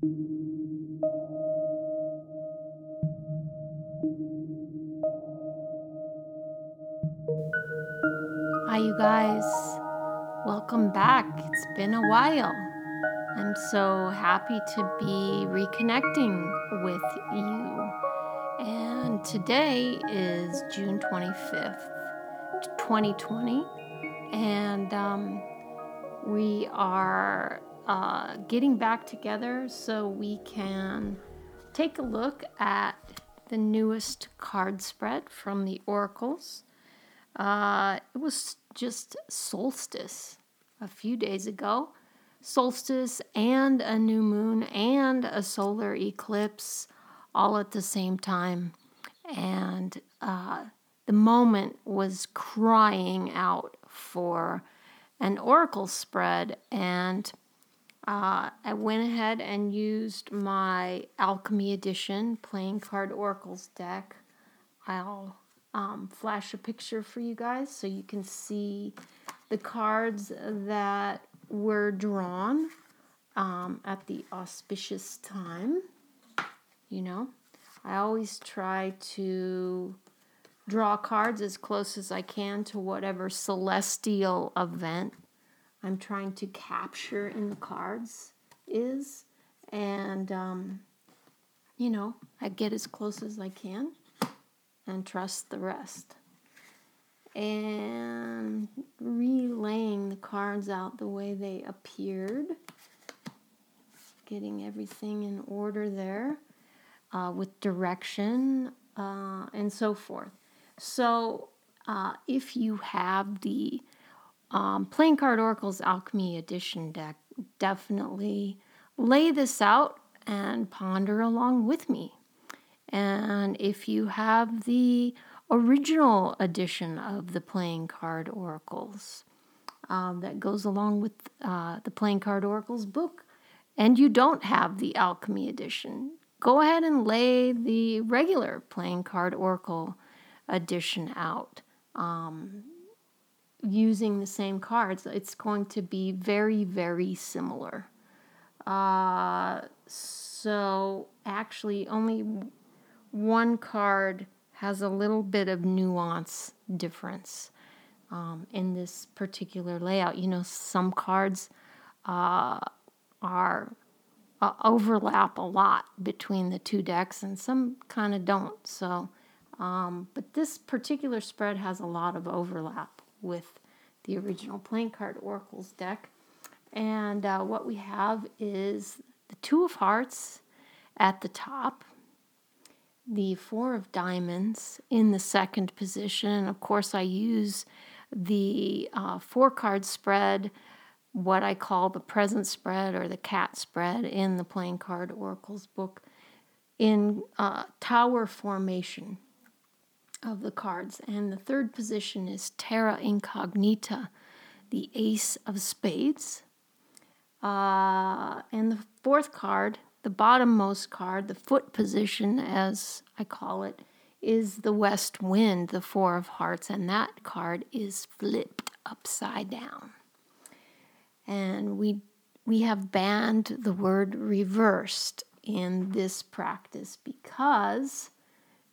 Hi, you guys. Welcome back. It's been a while. I'm so happy to be reconnecting with you. And today is June 25th, 2020. And um, we are uh, getting back together so we can take a look at the newest card spread from the Oracles. Uh, it was just solstice a few days ago. Solstice and a new moon and a solar eclipse all at the same time. And uh, the moment was crying out for an oracle spread. And uh, I went ahead and used my Alchemy Edition playing card oracles deck. I'll um, flash a picture for you guys so you can see the cards that were drawn um, at the auspicious time. You know, I always try to draw cards as close as I can to whatever celestial event I'm trying to capture in the cards is. And, um, you know, I get as close as I can and trust the rest. And relaying the cards out the way they appeared, getting everything in order there uh, with direction uh, and so forth. So, uh, if you have the um, Playing Card Oracles Alchemy Edition deck, definitely lay this out and ponder along with me. And if you have the original edition of the Playing Card Oracles um, that goes along with uh, the Playing Card Oracles book, and you don't have the Alchemy Edition, go ahead and lay the regular Playing Card Oracle edition out. Um, using the same cards, it's going to be very, very similar. Uh, so, actually, only one card has a little bit of nuance difference um, in this particular layout. You know, some cards uh, are uh, overlap a lot between the two decks, and some kind of don't. So, um, but this particular spread has a lot of overlap with the original playing card oracles deck. And uh, what we have is the Two of Hearts at the top, the Four of Diamonds in the second position. Of course, I use the uh, four card spread, what I call the present spread or the cat spread in the Playing Card Oracles book, in uh, tower formation of the cards. And the third position is Terra Incognita, the Ace of Spades. Uh, and the fourth card the bottommost card, the foot position, as I call it, is the west wind, the four of hearts, and that card is flipped upside down. And we we have banned the word reversed in this practice because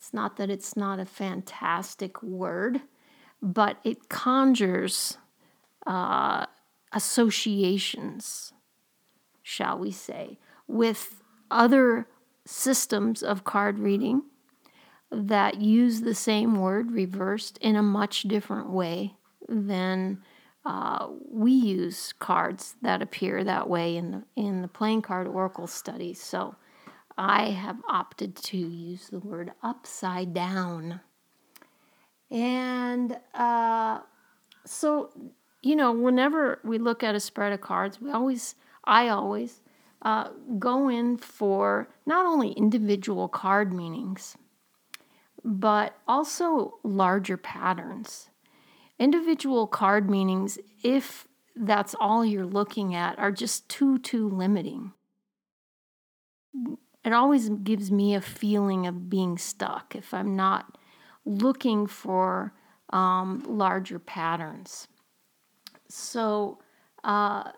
it's not that it's not a fantastic word, but it conjures uh, associations, shall we say, with other systems of card reading that use the same word reversed in a much different way than uh, we use cards that appear that way in the in the playing card oracle studies. So I have opted to use the word upside down, and uh, so you know whenever we look at a spread of cards, we always I always uh, go in for not only individual card meanings, but also larger patterns. Individual card meanings, if that's all you're looking at, are just too, too limiting. It always gives me a feeling of being stuck if I'm not looking for um, larger patterns. So, uh,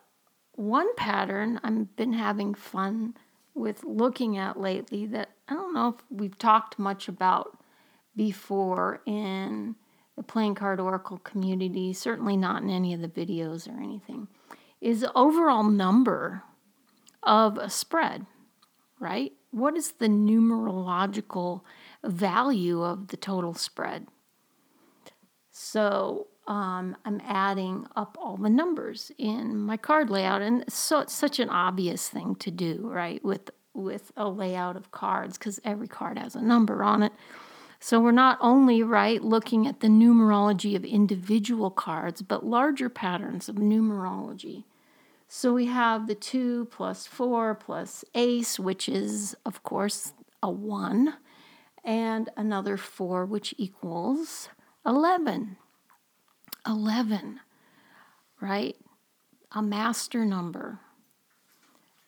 one pattern I've been having fun with looking at lately that I don't know if we've talked much about before in the playing card oracle community, certainly not in any of the videos or anything, is overall number of a spread, right? What is the numerological value of the total spread? So um, I'm adding up all the numbers in my card layout, and so it's such an obvious thing to do, right? With with a layout of cards, because every card has a number on it. So we're not only right looking at the numerology of individual cards, but larger patterns of numerology. So we have the 2 plus 4 plus ace, which is, of course, a 1, and another 4, which equals 11. 11, right? A master number,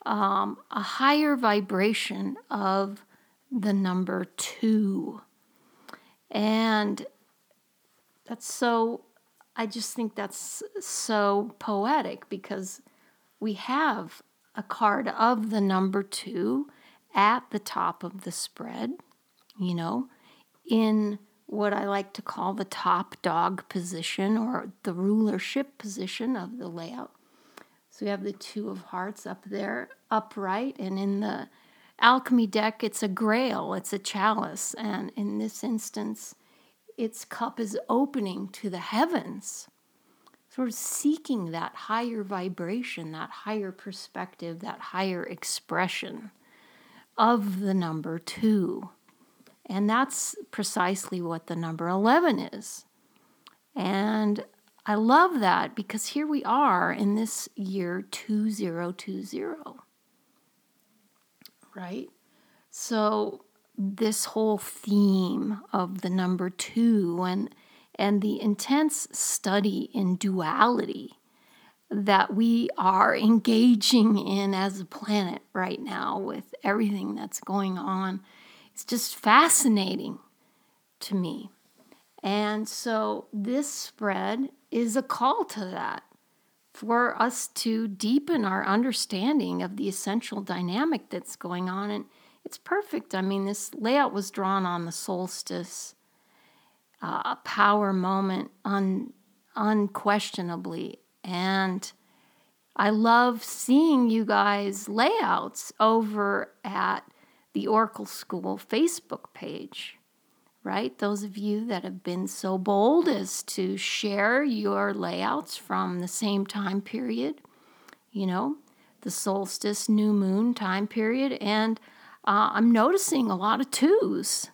um, a higher vibration of the number 2. And that's so, I just think that's so poetic because we have a card of the number two at the top of the spread, you know, in what I like to call the top dog position or the rulership position of the layout. So we have the two of hearts up there, upright, and in the alchemy deck, it's a grail, it's a chalice, and in this instance, its cup is opening to the heavens sort of seeking that higher vibration, that higher perspective, that higher expression of the number two. And that's precisely what the number 11 is. And I love that because here we are in this year 2020. Right? So, this whole theme of the number two and and the intense study in duality that we are engaging in as a planet right now with everything that's going on. It's just fascinating to me. And so this spread is a call to that for us to deepen our understanding of the essential dynamic that's going on. And it's perfect. I mean, this layout was drawn on the solstice uh, power moment un, unquestionably. And I love seeing you guys' layouts over at the Oracle School Facebook page, right? Those of you that have been so bold as to share your layouts from the same time period, you know, the solstice, new moon time period. And uh, I'm noticing a lot of twos.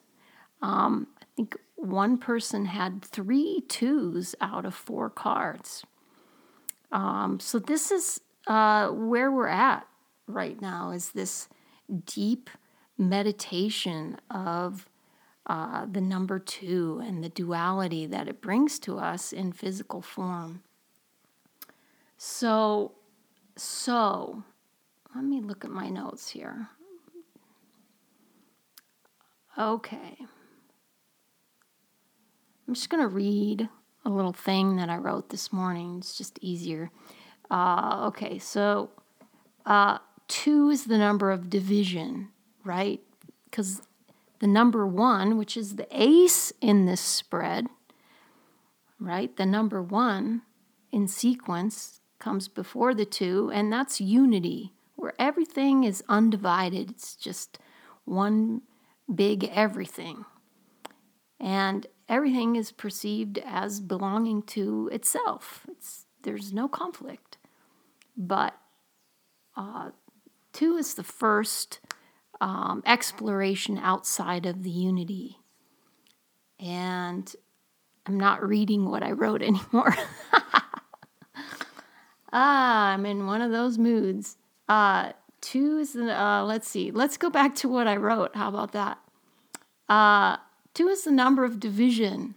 Um, I think one person had three twos out of four cards. Um, so this is uh, where we're at right now is this deep meditation of uh, the number two and the duality that it brings to us in physical form. So, so let me look at my notes here. Okay. I'm just going to read a little thing that I wrote this morning. It's just easier. Uh, okay, so uh, two is the number of division, right? Because the number one, which is the ace in this spread, right? The number one in sequence comes before the two, and that's unity, where everything is undivided. It's just one big everything. And everything is perceived as belonging to itself. It's, there's no conflict. But uh, two is the first um, exploration outside of the unity. And I'm not reading what I wrote anymore. ah, I'm in one of those moods. Uh, two is, uh, let's see, let's go back to what I wrote. How about that? Uh, Two is the number of division,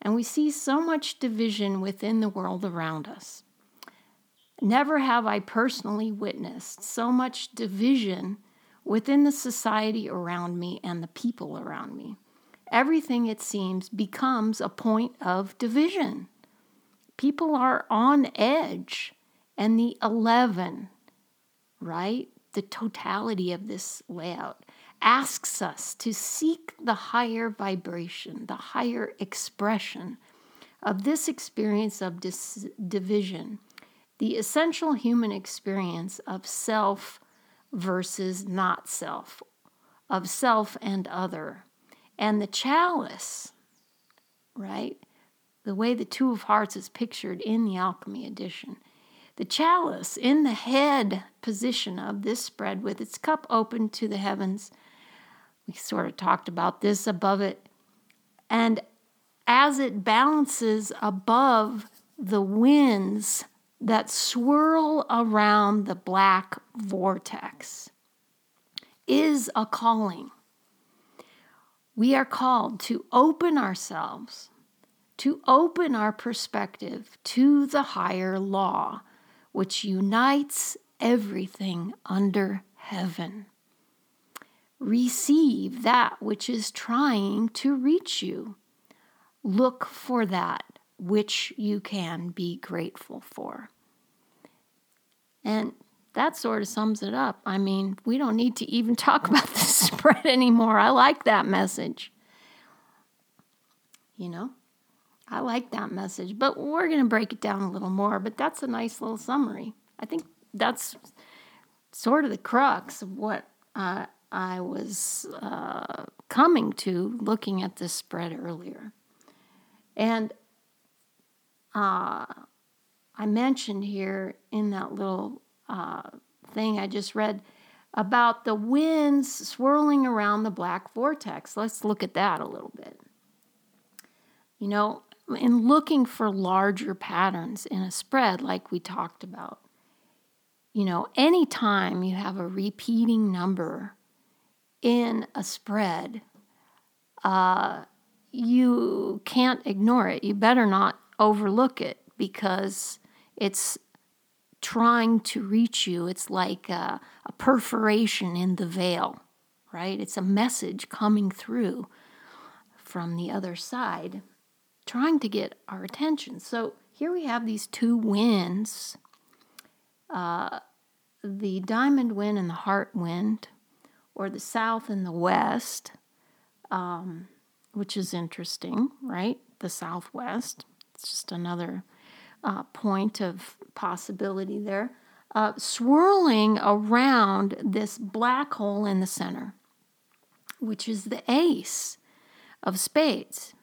and we see so much division within the world around us. Never have I personally witnessed so much division within the society around me and the people around me. Everything, it seems, becomes a point of division. People are on edge, and the 11, right? the totality of this layout asks us to seek the higher vibration, the higher expression of this experience of dis- division, the essential human experience of self versus not self, of self and other. And the chalice, right? The way the Two of Hearts is pictured in the Alchemy edition. The chalice in the head position of this spread with its cup open to the heavens. We sort of talked about this above it. And as it balances above the winds that swirl around the black vortex is a calling. We are called to open ourselves, to open our perspective to the higher law, which unites everything under heaven. Receive that which is trying to reach you. Look for that which you can be grateful for. And that sort of sums it up. I mean, we don't need to even talk about the spread anymore. I like that message. You know, I like that message, but we're going to break it down a little more. But that's a nice little summary. I think that's sort of the crux of what uh, I was uh, coming to looking at this spread earlier. And uh, I mentioned here in that little uh, thing I just read about the winds swirling around the black vortex. Let's look at that a little bit. You know, in looking for larger patterns in a spread, like we talked about, you know, anytime you have a repeating number in a spread, uh, you can't ignore it. You better not overlook it because it's trying to reach you. It's like a, a, perforation in the veil, right? It's a message coming through from the other side, trying to get our attention. So here we have these two winds uh, the diamond wind and the heart wind, or the south and the west, um, which is interesting, right? The southwest. It's just another uh, point of possibility there. Uh, swirling around this black hole in the center, which is the ace of spades.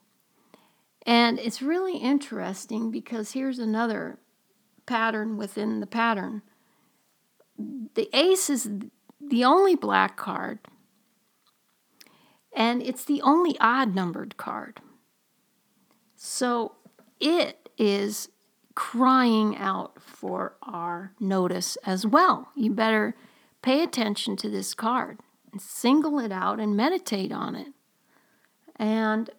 And it's really interesting because here's another pattern within the pattern. The ace is the only black card, and it's the only odd numbered card. So it is crying out for our notice as well. You better pay attention to this card and single it out and meditate on it. And,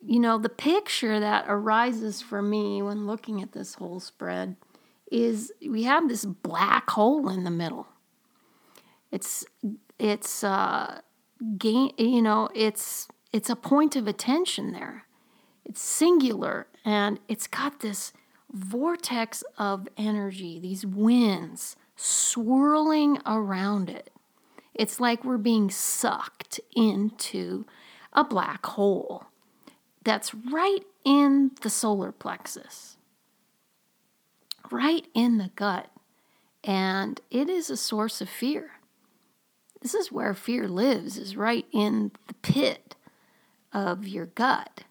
you know, the picture that arises for me when looking at this whole spread is we have this black hole in the middle. It's, it's, uh, gain, you know, it's, it's a point of attention there. It's singular and it's got this vortex of energy, these winds swirling around it. It's like we're being sucked into a black hole that's right in the solar plexus, right in the gut. And it is a source of fear. This is where fear lives, is right in the pit of your gut.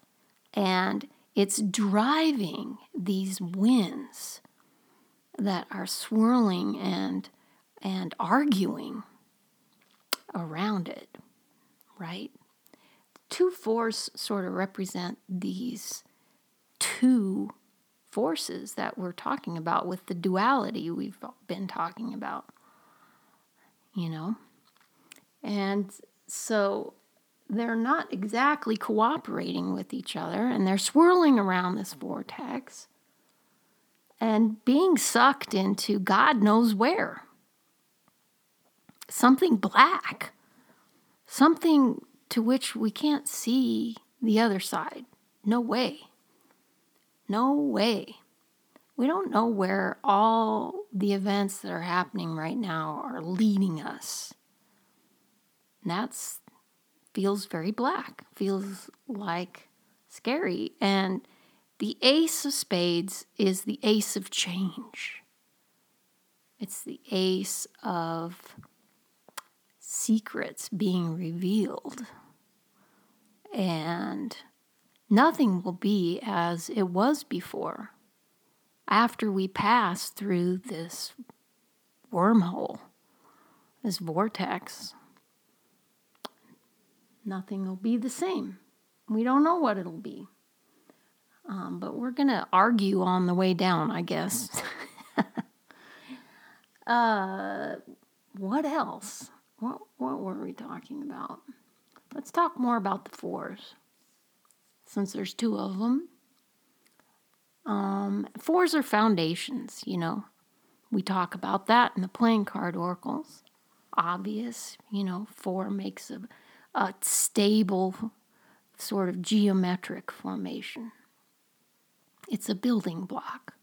And it's driving these winds that are swirling and and arguing around it, right? Two fours sort of represent these two forces that we're talking about with the duality we've been talking about, you know? And so they're not exactly cooperating with each other and they're swirling around this vortex and being sucked into God knows where. Something black, something to which we can't see the other side. No way. No way. We don't know where all the events that are happening right now are leading us. And that's feels very black, feels like scary. And the ace of spades is the ace of change. It's the ace of secrets being revealed. And nothing will be as it was before after we pass through this wormhole, this vortex. Nothing will be the same. We don't know what it'll be. Um, but we're going to argue on the way down, I guess. uh, what else? What, what were we talking about? Let's talk more about the fours, since there's two of them. Um, fours are foundations, you know. We talk about that in the playing card oracles. Obvious, you know, four makes a, a stable sort of geometric formation. It's a building block.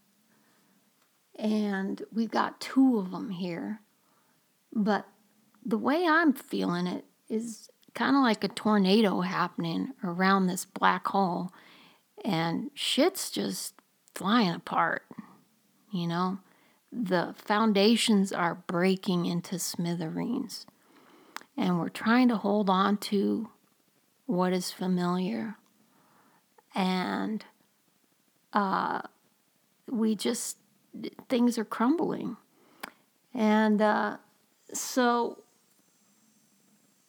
And we've got two of them here. But the way I'm feeling it is kind of like a tornado happening around this black hole. And shit's just flying apart. You know, the foundations are breaking into smithereens. And we're trying to hold on to what is familiar. And uh, we just, things are crumbling. And uh, so,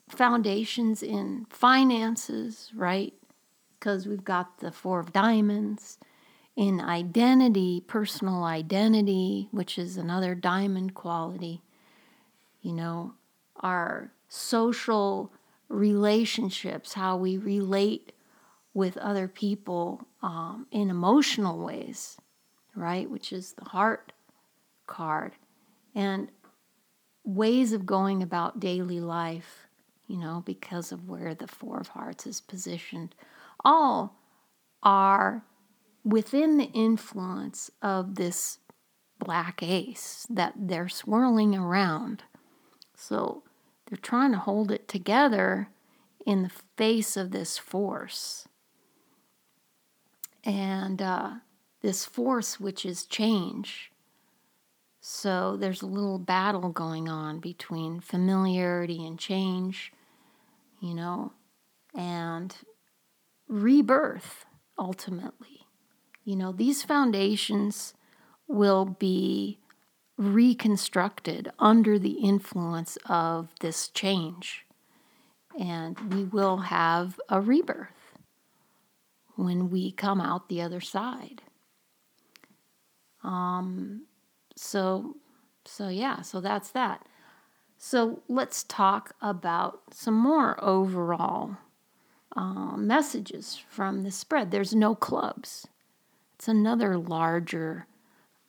foundations in finances, right? Because we've got the Four of Diamonds. In identity, personal identity, which is another diamond quality. You know, our social relationships, how we relate with other people um, in emotional ways, right? Which is the heart card. And ways of going about daily life, you know, because of where the Four of Hearts is positioned, all are within the influence of this black ace that they're swirling around. So they're trying to hold it together in the face of this force. And uh, this force, which is change. So there's a little battle going on between familiarity and change, you know, and rebirth ultimately. You know, these foundations will be reconstructed under the influence of this change. And we will have a rebirth when we come out the other side. Um, so, so yeah, so that's that. So let's talk about some more overall uh, messages from the spread. There's no clubs. It's another larger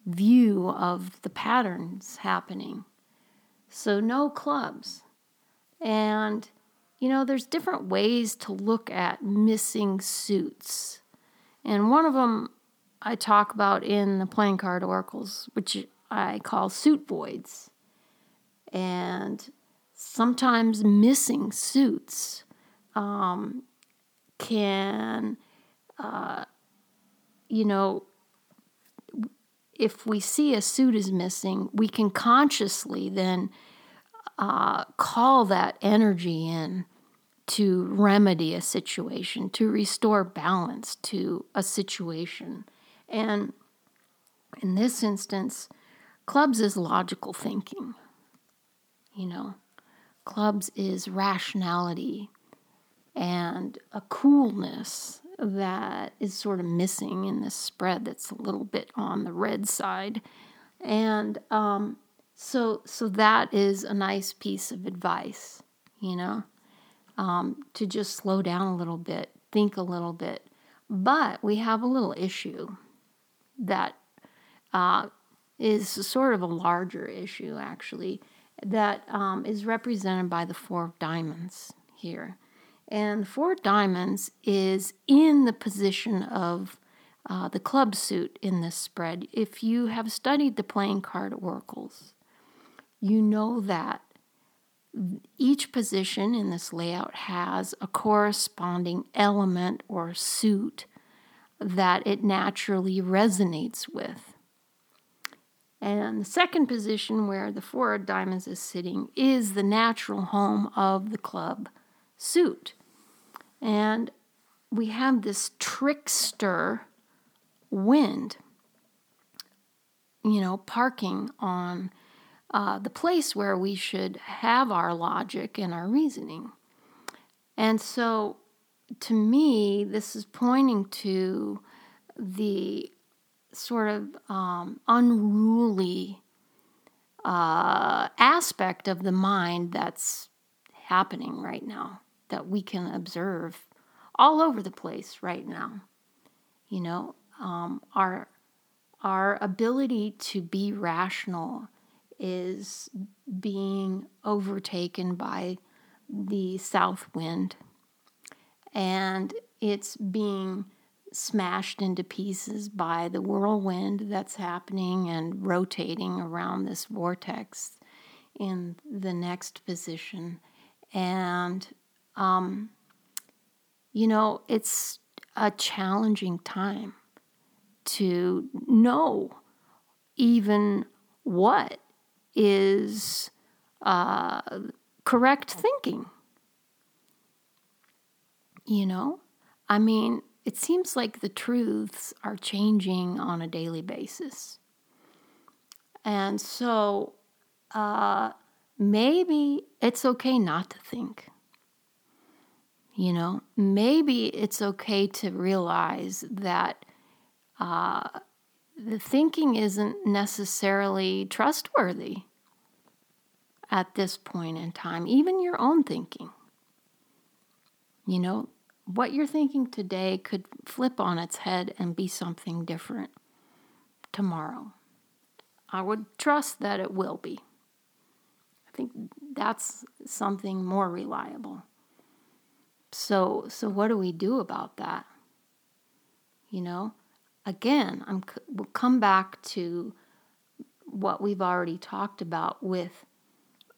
view of the patterns happening. So, no clubs. And, you know, there's different ways to look at missing suits. And one of them I talk about in the playing card oracles, which I call suit voids. And sometimes missing suits um, can, uh, you know, if we see a suit is missing, we can consciously then uh, call that energy in to remedy a situation, to restore balance to a situation. And in this instance, clubs is logical thinking. You know, clubs is rationality and a coolness that is sort of missing in this spread that's a little bit on the red side. And um, so, so that is a nice piece of advice, you know, um, to just slow down a little bit, think a little bit. But we have a little issue that uh, is sort of a larger issue, actually, that um, is represented by the Four of Diamonds here. And four diamonds is in the position of uh, the club suit in this spread. If you have studied the playing card oracles, you know that each position in this layout has a corresponding element or suit that it naturally resonates with. And the second position, where the four of diamonds is sitting, is the natural home of the club suit. And we have this trickster wind, you know, parking on uh, the place where we should have our logic and our reasoning. And so, to me, this is pointing to the sort of um, unruly uh, aspect of the mind that's happening right now that we can observe all over the place right now. You know, um, our our ability to be rational is being overtaken by the south wind and it's being smashed into pieces by the whirlwind that's happening and rotating around this vortex in the next position. And, um, you know, it's a challenging time to know even what is uh, correct thinking. You know, I mean, it seems like the truths are changing on a daily basis. And so uh, maybe it's okay not to think. You know, maybe it's okay to realize that uh, the thinking isn't necessarily trustworthy at this point in time, even your own thinking. You know, what you're thinking today could flip on its head and be something different tomorrow. I would trust that it will be. I think that's something more reliable. So, so what do we do about that? You know, again, I'm we'll come back to what we've already talked about with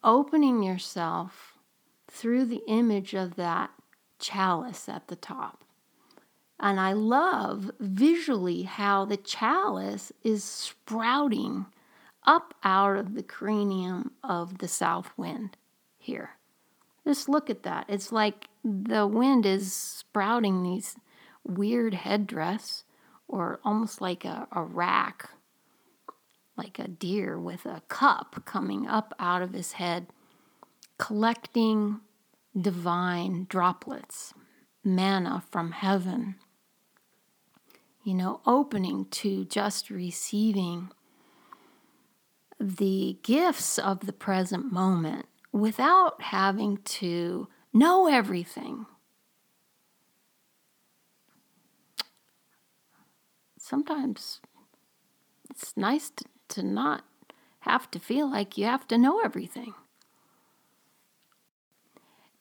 opening yourself through the image of that chalice at the top. And I love visually how the chalice is sprouting up out of the cranium of the south wind here. Just look at that. It's like the wind is sprouting these weird headdress or almost like a, a rack, like a deer with a cup coming up out of his head, collecting divine droplets, manna from heaven, you know, opening to just receiving the gifts of the present moment without having to know everything. Sometimes it's nice to, to not have to feel like you have to know everything.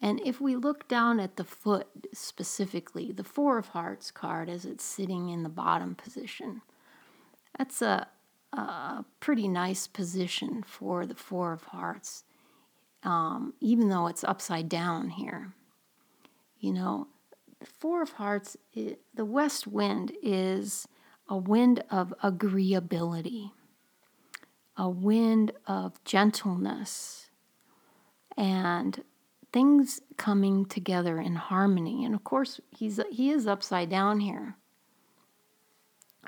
And if we look down at the foot specifically, the Four of Hearts card as it's sitting in the bottom position, that's a, a pretty nice position for the Four of Hearts, um, even though it's upside down here. You know, the Four of Hearts, it, the west wind is a wind of agreeability, a wind of gentleness, and things coming together in harmony. And of course, he's he is upside down here.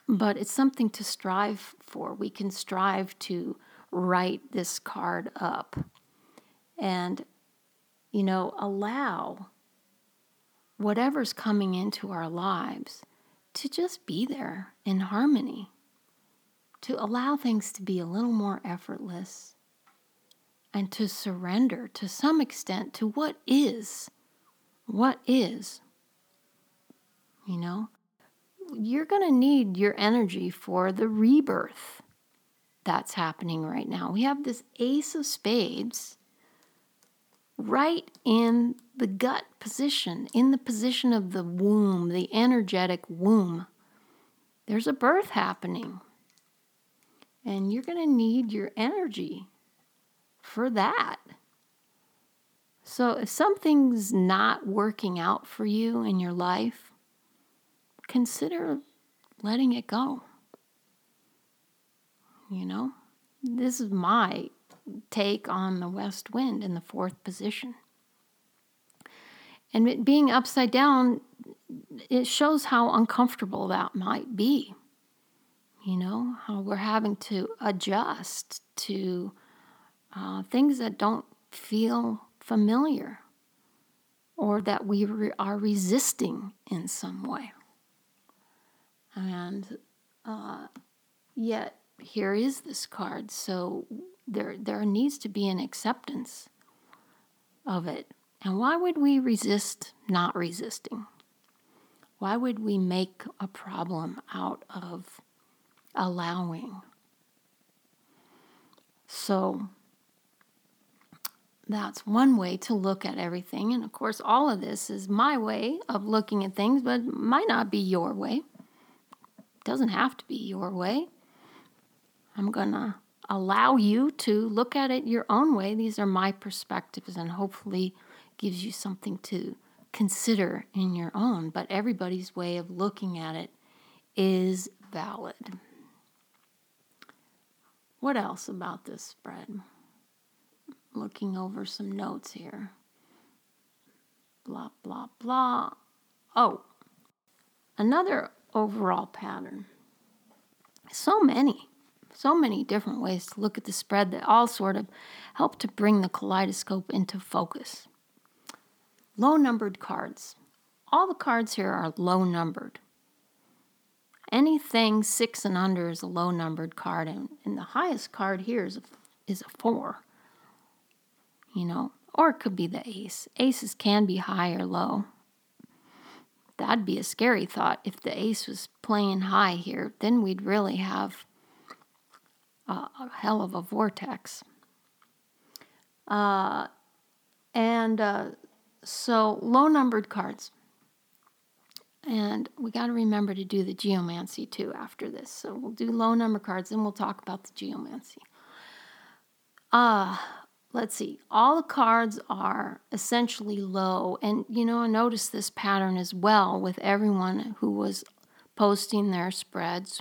But it's something to strive for. We can strive to right this card up and you know, allow whatever's coming into our lives to just be there in harmony, to allow things to be a little more effortless, and to surrender to some extent to what is. What is. You know, you're going to need your energy for the rebirth that's happening right now. We have this Ace of Spades right in the gut position, in the position of the womb, the energetic womb. there's a birth happening. And you're going to need your energy for that. So if something's not working out for you in your life, consider letting it go. You know, this is my take on the west wind in the fourth position. And it being upside down, it shows how uncomfortable that might be. You know, how we're having to adjust to uh, things that don't feel familiar or that we re- are resisting in some way. And uh, yet, here is this card. So there, there needs to be an acceptance of it. And why would we resist not resisting? Why would we make a problem out of allowing? So that's one way to look at everything. And of course, all of this is my way of looking at things, but might not be your way. It doesn't have to be your way. I'm going to allow you to look at it your own way. These are my perspectives, and hopefully, gives you something to consider in your own. But everybody's way of looking at it is valid. What else about this spread? Looking over some notes here. Blah, blah, blah. Oh, another overall pattern. So many so many different ways to look at the spread that all sort of help to bring the kaleidoscope into focus. Low numbered cards. All the cards here are low numbered. Anything six and under is a low numbered card, and, and the highest card here is a, is a four. You know, or it could be the ace. Aces can be high or low. That'd be a scary thought if the ace was playing high here. Then we'd really have a, hell of a vortex. Uh, and uh, so low numbered cards. And we got to remember to do the geomancy too after this. So we'll do low number cards, and we'll talk about the geomancy. Uh, let's see. All the cards are essentially low. And, you know, I noticed this pattern as well with everyone who was posting their spreads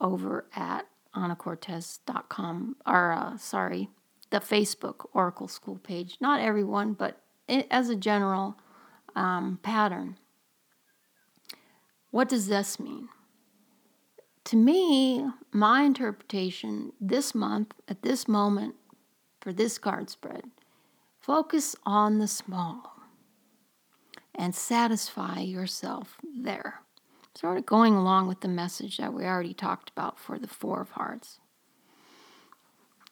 over at anacortez.com, or uh, sorry, the Facebook Oracle School page. Not everyone, but it, as a general um, pattern. What does this mean? To me, my interpretation this month, at this moment, for this card spread, focus on the small and satisfy yourself there sort of going along with the message that we already talked about for the Four of Hearts.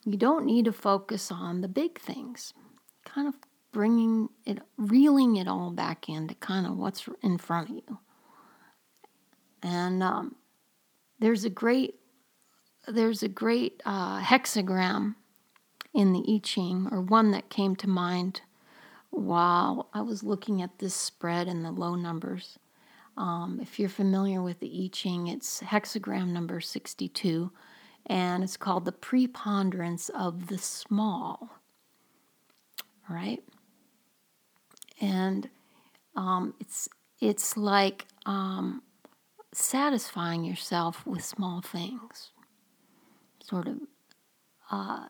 You don't need to focus on the big things, kind of bringing it, reeling it all back into kind of what's in front of you. And um, there's a great, there's a great uh, hexagram in the I Ching, or one that came to mind while I was looking at this spread and the low numbers. Um, if you're familiar with the I Ching, it's hexagram number 62, and it's called the preponderance of the small. Right? And um, it's it's like um, satisfying yourself with small things. Sort of. Uh,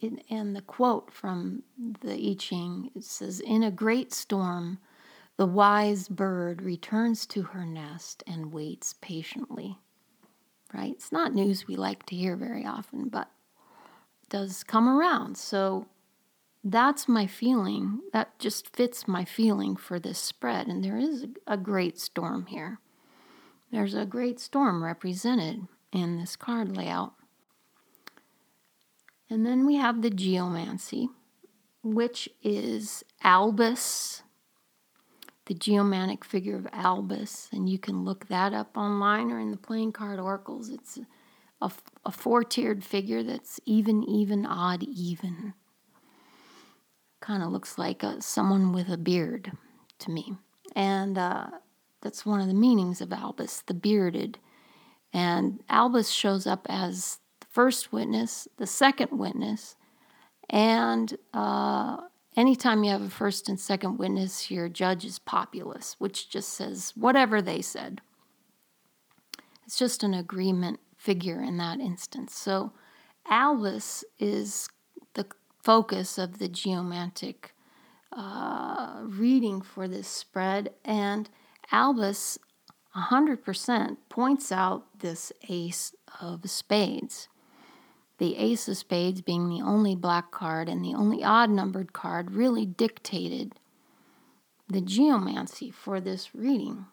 in, and the quote from the I Ching it says, "In a great storm." The wise bird returns to her nest and waits patiently. Right? It's not news we like to hear very often, but does come around. So that's my feeling. That just fits my feeling for this spread. And there is a great storm here. There's a great storm represented in this card layout. And then we have the geomancy, which is albus the geomantic figure of Albus, and you can look that up online or in the playing card oracles. It's a, a four tiered figure that's even, even, odd, even. Kind of looks like a, someone with a beard to me. And uh, That's one of the meanings of Albus, the bearded. And Albus shows up as the first witness, the second witness, and uh, anytime you have a first and second witness, your judge is populus, which just says whatever they said. It's just an agreement figure in that instance. So Albus is the focus of the geomantic uh, reading for this spread, and Albus 100% points out this ace of spades. The ace of spades being the only black card and the only odd numbered card really dictated the geomancy for this reading.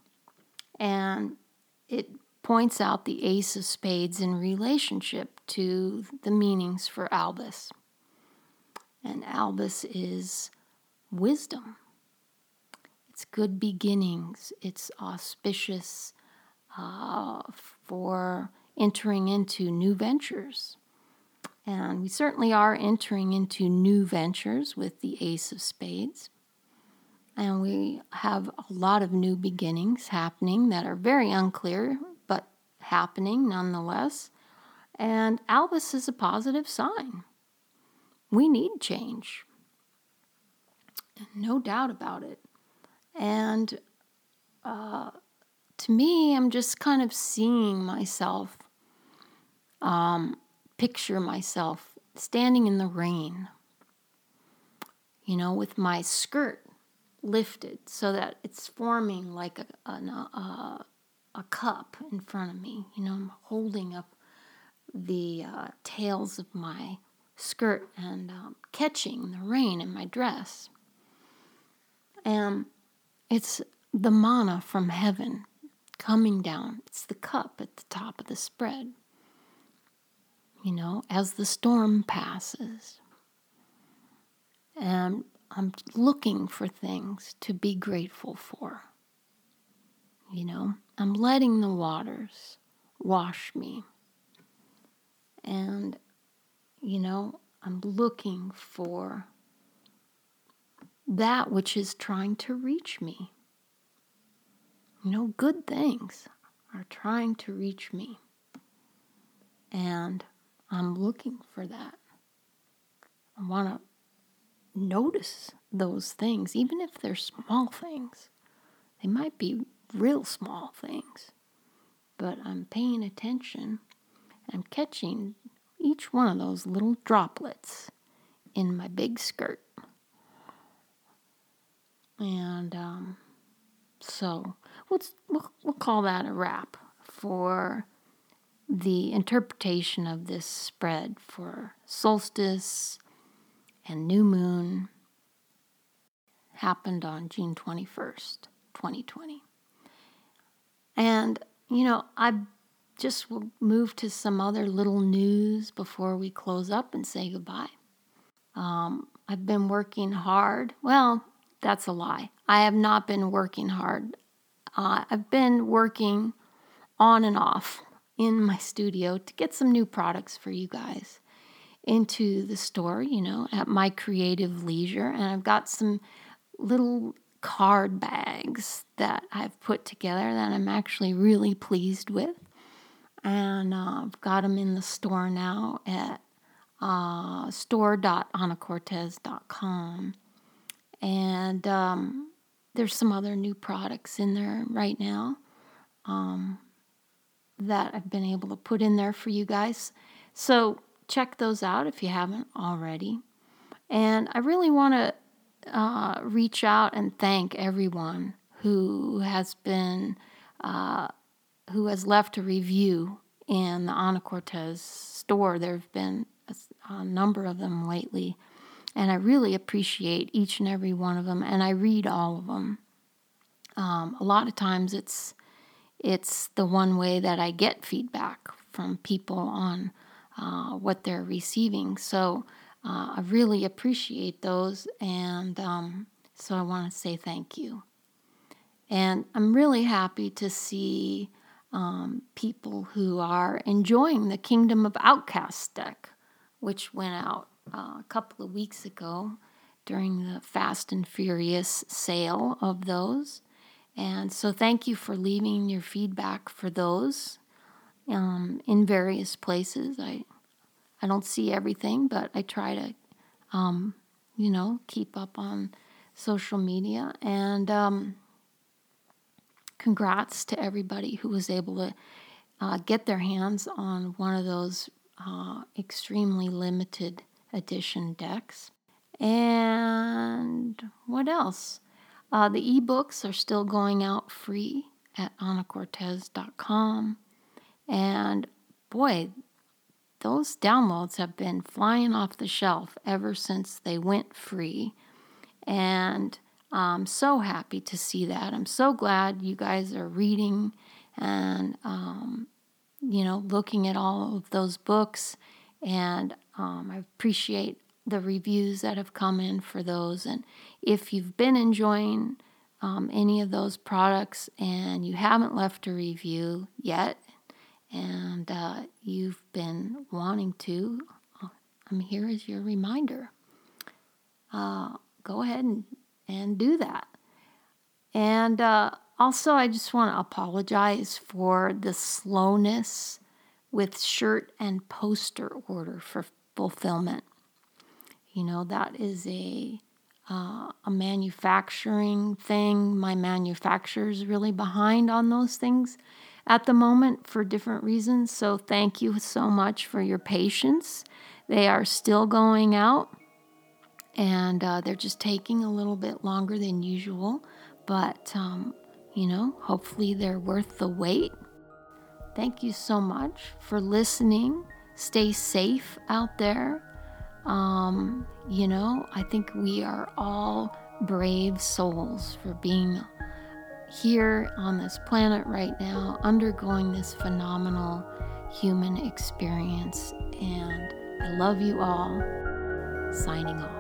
And it points out the ace of spades in relationship to the meanings for Albus. And Albus is wisdom. It's good beginnings. It's auspicious uh, for entering into new ventures. And we certainly are entering into new ventures with the Ace of Spades. And we have a lot of new beginnings happening that are very unclear, but happening nonetheless. And Albus is a positive sign. We need change. No doubt about it. And uh, to me, I'm just kind of seeing myself, um, picture myself standing in the rain, you know, with my skirt lifted so that it's forming like a, a, a, a cup in front of me. You know, I'm holding up the uh, tails of my skirt and um, catching the rain in my dress. And it's the manna from heaven coming down. It's the cup at the top of the spread. You know, as the storm passes. And I'm looking for things to be grateful for. You know, I'm letting the waters wash me. And, you know, I'm looking for that which is trying to reach me. You know, good things are trying to reach me. And I'm looking for that. I want to notice those things, even if they're small things. They might be real small things, but I'm paying attention. I'm catching each one of those little droplets in my big skirt. And um, so let's, we'll, we'll call that a wrap for the interpretation of this spread for solstice and new moon happened on June 21st, 2020. And, you know, I just will move to some other little news before we close up and say goodbye. Um, I've been working hard. Well, that's a lie. I have not been working hard. Uh, I've been working on and off in my studio to get some new products for you guys into the store, you know, at my creative leisure. And I've got some little card bags that I've put together that I'm actually really pleased with. And uh, I've got them in the store now at uh, store.anacortez.com. And um, there's some other new products in there right now um, that I've been able to put in there for you guys. So check those out if you haven't already. And I really want to uh, reach out and thank everyone who has been uh, who has left a review in the Ana Cortez store. There have been a, a number of them lately and I really appreciate each and every one of them, and I read all of them. Um, a lot of times, it's it's the one way that I get feedback from people on uh, what they're receiving. So uh, I really appreciate those, and um, so I want to say thank you. And I'm really happy to see um, people who are enjoying the Kingdom of Outcasts deck, which went out uh, a couple of weeks ago during the Fast and Furious sale of those. And so, thank you for leaving your feedback for those um, in various places. I I don't see everything, but I try to, um, you know, keep up on social media. And um, congrats to everybody who was able to uh, get their hands on one of those uh, extremely limited edition decks. And what else? Uh, the ebooks are still going out free at anacortez.com. And boy, those downloads have been flying off the shelf ever since they went free. And I'm so happy to see that. I'm so glad you guys are reading and, um, you know, looking at all of those books. And um, I appreciate the reviews that have come in for those. And if you've been enjoying um, any of those products and you haven't left a review yet, and uh, you've been wanting to, I'm here as your reminder. Uh, go ahead and, and do that. And uh, also, I just want to apologize for the slowness with shirt and poster order for fulfillment. You know, that is a uh, a manufacturing thing. My manufacturer is really behind on those things at the moment for different reasons. So, thank you so much for your patience. They are still going out and uh, they're just taking a little bit longer than usual, but um, you know, hopefully they're worth the wait. Thank you so much for listening. Stay safe out there. Um, you know, I think we are all brave souls for being here on this planet right now, undergoing this phenomenal human experience. And I love you all. Signing off.